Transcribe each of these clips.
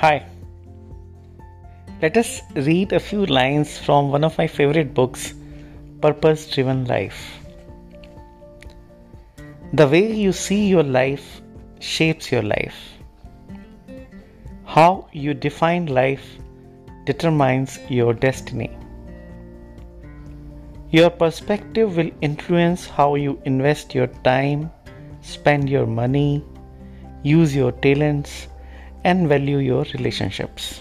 Hi. Let us read a few lines from one of my favorite books, Purpose Driven Life. The way you see your life shapes your life. How you define life determines your destiny. Your perspective will influence how you invest your time, spend your money, use your talents, and value your relationships.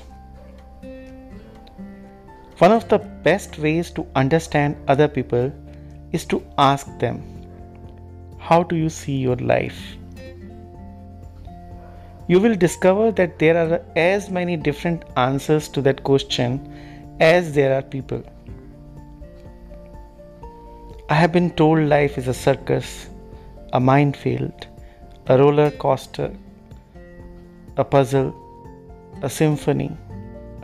One of the best ways to understand other people is to ask them, How do you see your life? You will discover that there are as many different answers to that question as there are people. I have been told life is a circus, a minefield, a roller coaster, a puzzle, a symphony,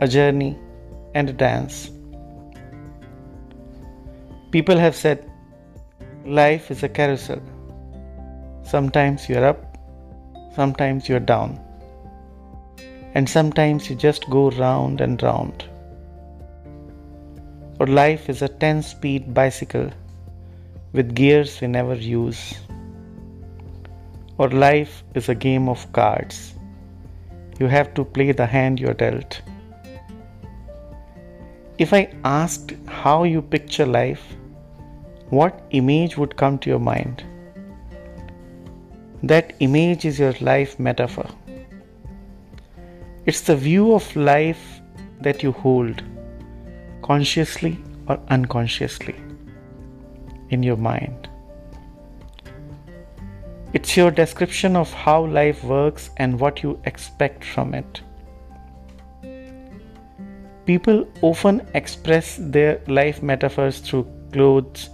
a journey, and a dance. People have said life is a carousel. Sometimes you're up, sometimes you're down, and sometimes you just go round and round. Or life is a 10 speed bicycle with gears we never use. Or life is a game of cards you have to play the hand you're dealt. If I asked how you picture life, what image would come to your mind? That image is your life metaphor. It's the view of life that you hold, consciously or unconsciously, in your mind. It's your description of how life works and what you expect from it. People often express their life metaphors through clothes,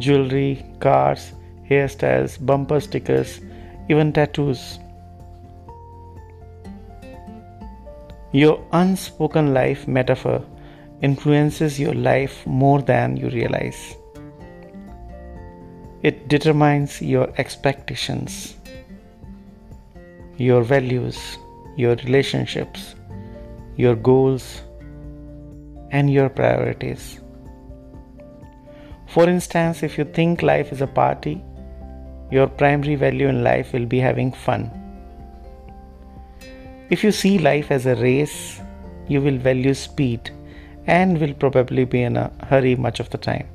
jewelry, cars, hairstyles, bumper stickers, even tattoos. Your unspoken life metaphor influences your life more than you realize. It determines your expectations, your values, your relationships, your goals, and your priorities. For instance, if you think life is a party, your primary value in life will be having fun. If you see life as a race, you will value speed and will probably be in a hurry much of the time.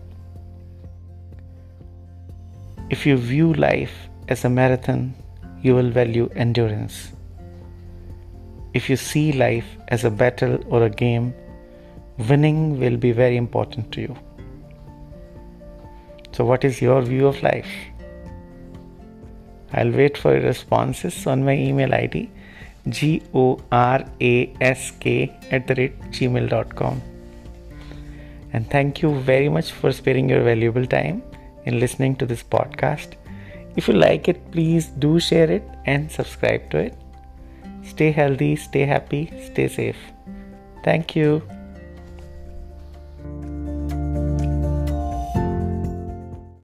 If you view life as a marathon, you will value endurance. If you see life as a battle or a game, winning will be very important to you. So, what is your view of life? I'll wait for your responses on my email ID gorask at the rate gmail.com. And thank you very much for sparing your valuable time in listening to this podcast. If you like it, please do share it and subscribe to it. Stay healthy, stay happy, stay safe. Thank you.